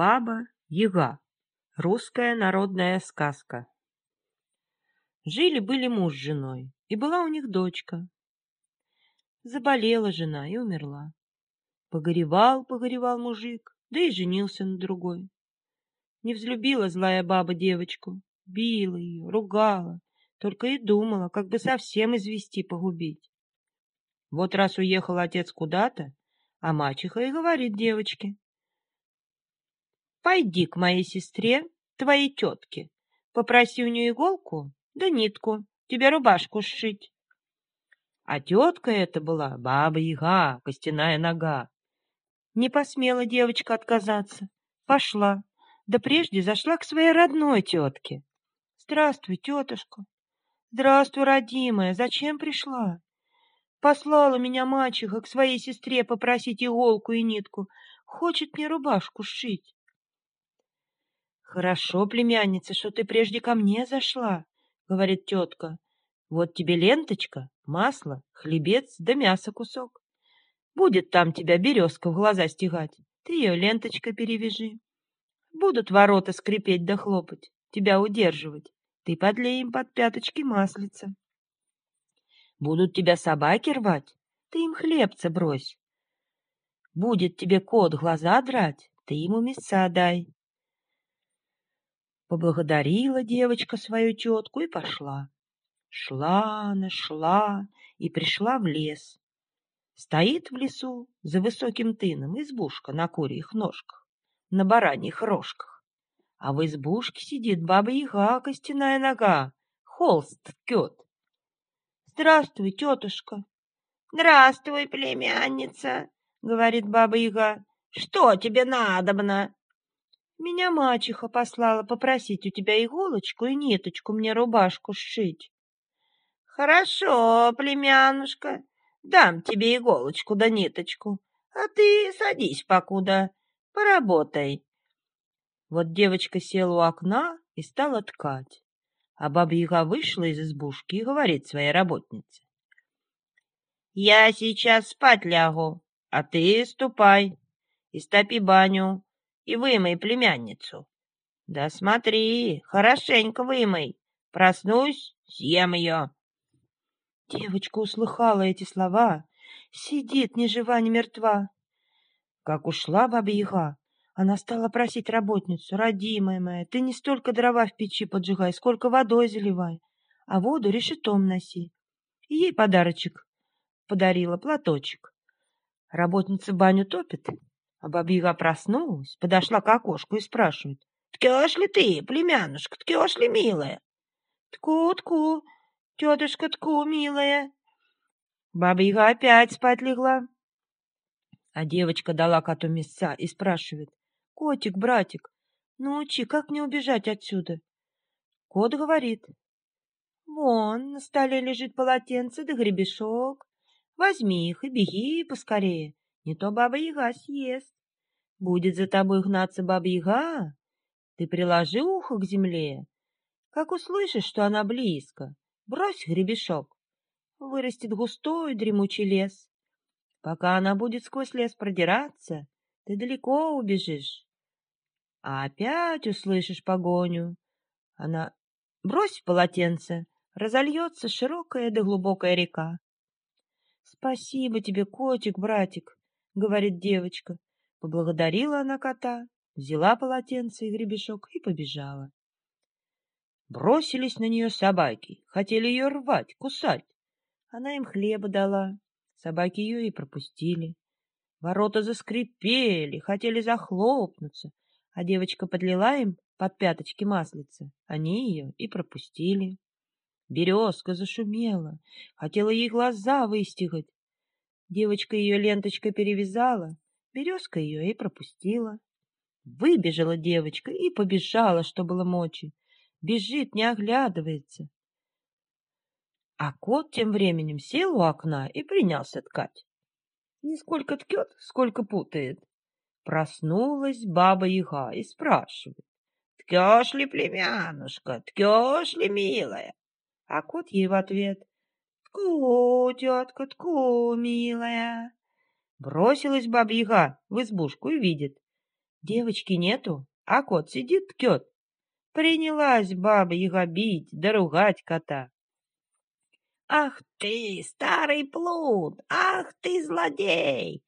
Баба Яга. Русская народная сказка. Жили-были муж с женой, и была у них дочка. Заболела жена и умерла. Погоревал, погоревал мужик, да и женился на другой. Не взлюбила злая баба девочку, била ее, ругала, только и думала, как бы совсем извести погубить. Вот раз уехал отец куда-то, а мачеха и говорит девочке, Пойди к моей сестре, твоей тетке, попроси у нее иголку да нитку, тебе рубашку сшить. А тетка это была баба-яга, костяная нога. Не посмела девочка отказаться, пошла, да прежде зашла к своей родной тетке. Здравствуй, тетушка. Здравствуй, родимая, зачем пришла? Послала меня мачеха к своей сестре попросить иголку и нитку. Хочет мне рубашку сшить. Хорошо, племянница, что ты прежде ко мне зашла, говорит тетка. Вот тебе ленточка, масло, хлебец да мясо кусок. Будет там тебя березка в глаза стегать, ты ее ленточкой перевяжи. Будут ворота скрипеть да хлопать, тебя удерживать. Ты подлей им под пяточки маслица. Будут тебя собаки рвать, ты им хлебца брось. Будет тебе кот глаза драть, ты ему мяса дай. Поблагодарила девочка свою тетку и пошла. Шла она, шла и пришла в лес. Стоит в лесу за высоким тыном избушка на курьих ножках, на бараньих рожках. А в избушке сидит баба-яга, костяная нога, холст ткет. «Здравствуй, тетушка!» «Здравствуй, племянница!» — говорит баба-яга. «Что тебе надобно?» Меня мачеха послала попросить у тебя иголочку и ниточку мне рубашку сшить. Хорошо, племянушка, дам тебе иголочку да ниточку, а ты садись покуда, поработай. Вот девочка села у окна и стала ткать, а баба-яга вышла из избушки и говорит своей работнице. Я сейчас спать лягу, а ты ступай и стопи баню, и вымой племянницу. Да смотри, хорошенько вымой. Проснусь, съем ее. Девочка услыхала эти слова, сидит ни жива, ни мертва. Как ушла баба-яга, она стала просить работницу, родимая моя, ты не столько дрова в печи поджигай, сколько водой заливай, а воду решетом носи. И ей подарочек подарила, платочек. Работница баню топит, а бабьяга проснулась, подошла к окошку и спрашивает. — Ткешь ли ты, племянушка, ткешь ли, милая? — Тку, тку, тетушка, тку, милая. Баба-яга опять спать легла. А девочка дала коту мяса и спрашивает. — Котик, братик, научи, как мне убежать отсюда? Кот говорит. — Вон, на столе лежит полотенце да гребешок. Возьми их и беги поскорее. Не то баба-яга съест. Будет за тобой гнаться баба-яга, ты приложи ухо к земле. Как услышишь, что она близко, брось гребешок. Вырастет густой дремучий лес. Пока она будет сквозь лес продираться, ты далеко убежишь. А опять услышишь погоню. Она брось полотенце, разольется широкая да глубокая река. — Спасибо тебе, котик, братик, — говорит девочка. Поблагодарила она кота, взяла полотенце и гребешок и побежала. Бросились на нее собаки, хотели ее рвать, кусать. Она им хлеба дала, собаки ее и пропустили. Ворота заскрипели, хотели захлопнуться, а девочка подлила им под пяточки маслица. Они ее и пропустили. Березка зашумела, хотела ей глаза выстегать, Девочка ее ленточкой перевязала, березка ее и пропустила. Выбежала девочка и побежала, что было мочи. Бежит, не оглядывается. А кот тем временем сел у окна и принялся ткать. Не сколько ткет, сколько путает. Проснулась баба-яга и спрашивает. «Ткешь ли, племянушка, ткешь ли, милая?» А кот ей в ответ. «Тку, тетка, тку, милая!» Бросилась баба-яга в избушку и видит. Девочки нету, а кот сидит ткет. Принялась баба-яга бить да кота. «Ах ты, старый плут! Ах ты, злодей!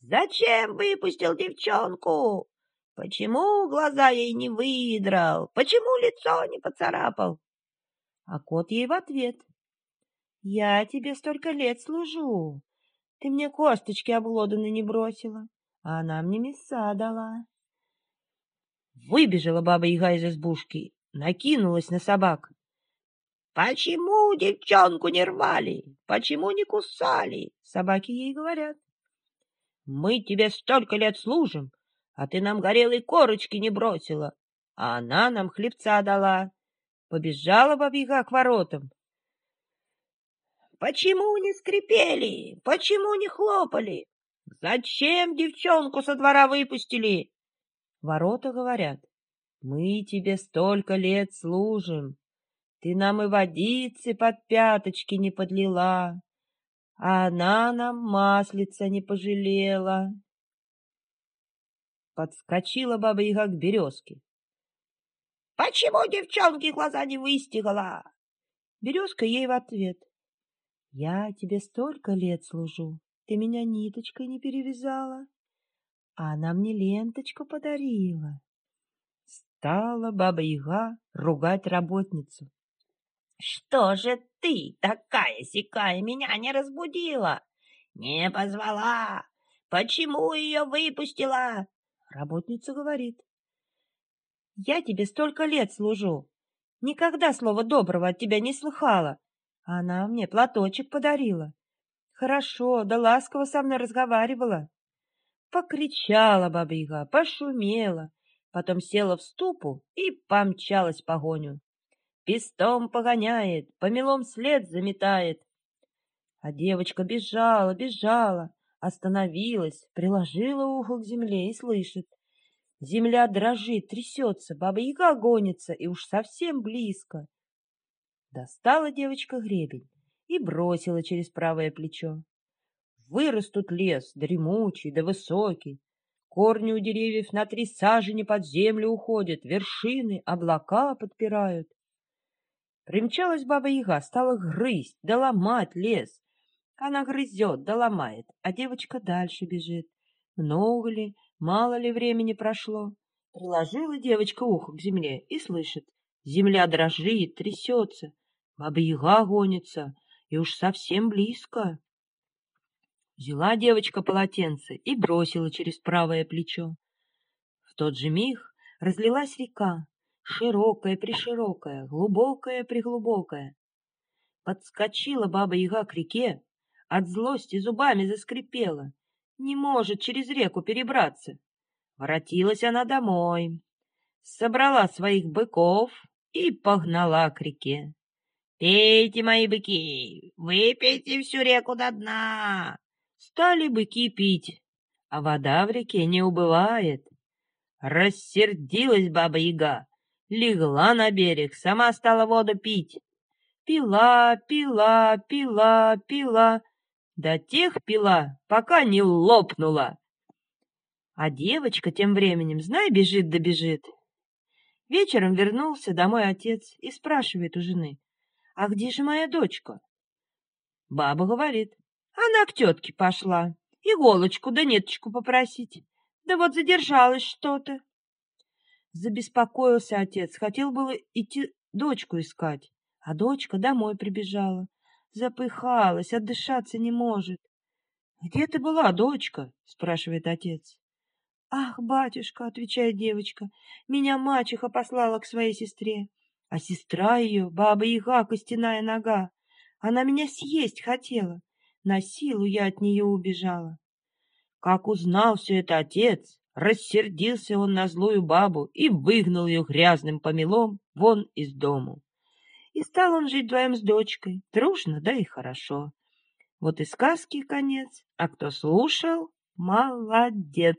Зачем выпустил девчонку? Почему глаза ей не выдрал? Почему лицо не поцарапал?» А кот ей в ответ. «Я тебе столько лет служу. Ты мне косточки обглоданные не бросила, а она мне мяса дала». Выбежала баба-яга из избушки, накинулась на собак. «Почему девчонку не рвали? Почему не кусали?» Собаки ей говорят. «Мы тебе столько лет служим, а ты нам горелой корочки не бросила, а она нам хлебца дала». Побежала бабьяга к воротам. «Почему не скрипели? Почему не хлопали? Зачем девчонку со двора выпустили?» Ворота говорят, «Мы тебе столько лет служим, ты нам и водицы под пяточки не подлила, а она нам маслица не пожалела. Подскочила баба-яга к березке. — Почему девчонки глаза не выстигала? Березка ей в ответ. — Я тебе столько лет служу, ты меня ниточкой не перевязала, а она мне ленточку подарила. Стала баба-яга ругать работницу. Что же ты, такая-сякая, меня не разбудила? Не позвала? Почему ее выпустила? Работница говорит. Я тебе столько лет служу. Никогда слова доброго от тебя не слыхала. Она мне платочек подарила. Хорошо, да ласково со мной разговаривала. Покричала баба пошумела, потом села в ступу и помчалась в погоню. Пестом погоняет, помелом след заметает. А девочка бежала, бежала, остановилась, приложила ухо к земле и слышит. Земля дрожит, трясется, баба-яга гонится, и уж совсем близко. Достала девочка гребень и бросила через правое плечо. Вырос тут лес, дремучий да высокий. Корни у деревьев на три сажени под землю уходят, вершины облака подпирают. Примчалась баба-яга, стала грызть, да ломать лес. Она грызет, да ломает, а девочка дальше бежит. Много ли, мало ли времени прошло. Приложила девочка ухо к земле и слышит. Земля дрожит, трясется. Баба-яга гонится, и уж совсем близко. Взяла девочка полотенце и бросила через правое плечо. В тот же миг разлилась река, широкая-приширокая, глубокая-приглубокая. Подскочила баба-яга к реке, от злости зубами заскрипела, не может через реку перебраться. Воротилась она домой, собрала своих быков и погнала к реке. «Пейте, мои быки, выпейте всю реку до дна!» Стали быки пить, а вода в реке не убывает. Рассердилась баба-яга, легла на берег, сама стала воду пить. Пила, пила, пила, пила, до тех пила, пока не лопнула. А девочка тем временем, знай, бежит да бежит. Вечером вернулся домой отец и спрашивает у жены, «А где же моя дочка?» Баба говорит, «Она к тетке пошла, иголочку да ниточку попросить, да вот задержалась что-то». Забеспокоился отец, хотел было идти дочку искать, а дочка домой прибежала. Запыхалась, отдышаться не может. — Где ты была, дочка? — спрашивает отец. — Ах, батюшка, — отвечает девочка, — меня мачеха послала к своей сестре, а сестра ее — баба-яга, костяная нога. Она меня съесть хотела. На силу я от нее убежала. Как узнал все это отец, Рассердился он на злую бабу и выгнал ее грязным помелом вон из дому. И стал он жить вдвоем с дочкой, дружно, да и хорошо. Вот и сказки конец, а кто слушал, молодец.